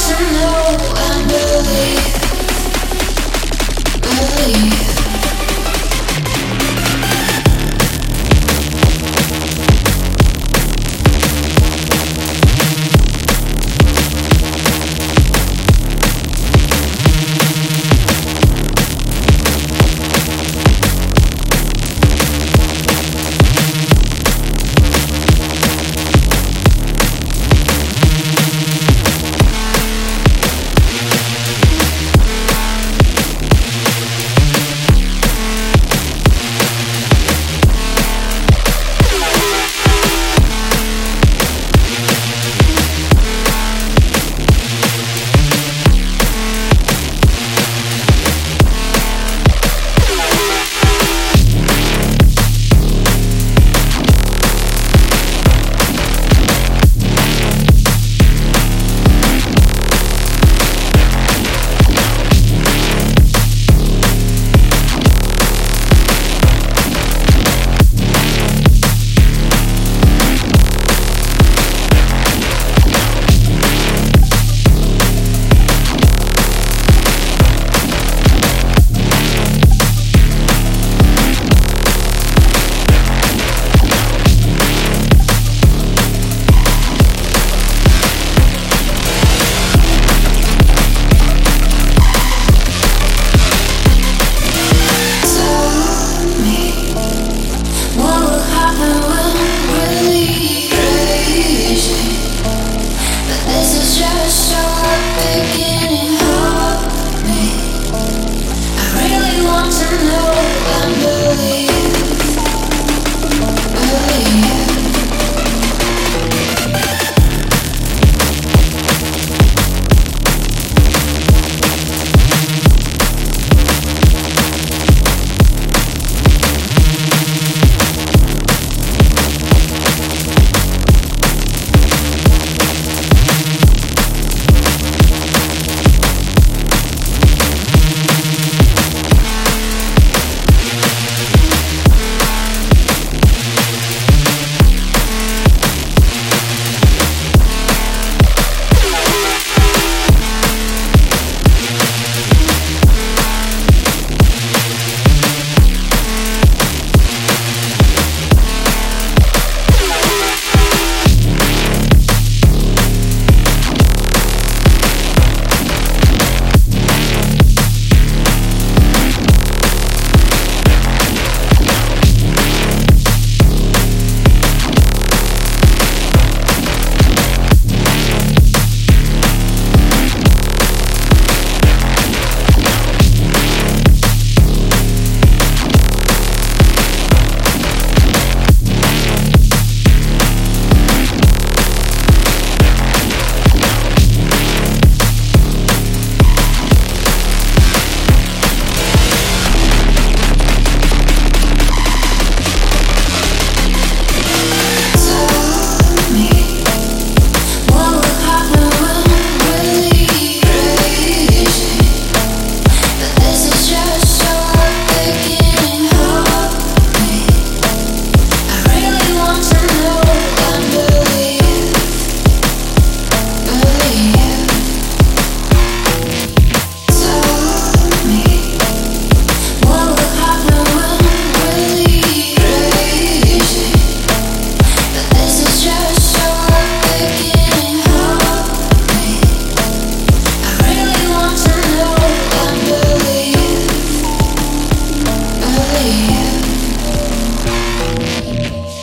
to know and believe, believe.